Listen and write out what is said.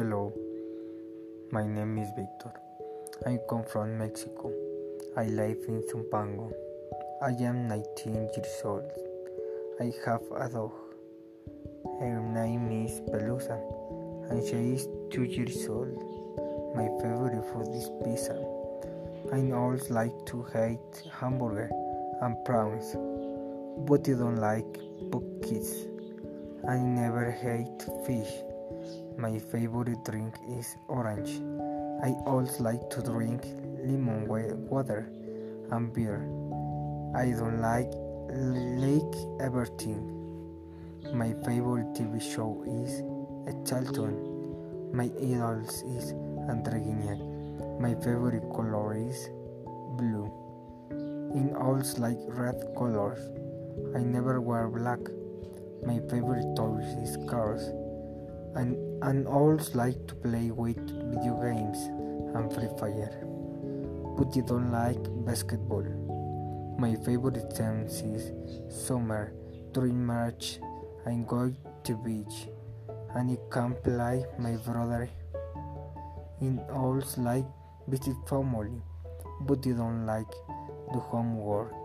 Hello, my name is Victor. I come from Mexico. I live in Zumpango. I am 19 years old. I have a dog. Her name is Pelusa and she is 2 years old. My favorite food is pizza. I always like to eat hamburger and prawns, but I don't like buckets. I never hate fish. My favorite drink is orange. I always like to drink lemon water and beer. I don't like like everything. My favorite TV show is Charlton. My idols is Andre Gignac. My favorite color is blue. In all like red colors. I never wear black. My favorite toy is cars. And, and always like to play with video games and Free Fire. But I don't like basketball. My favorite time is summer. During March, I'm going to beach and I can play my brother. In always like visit family, but I don't like the homework.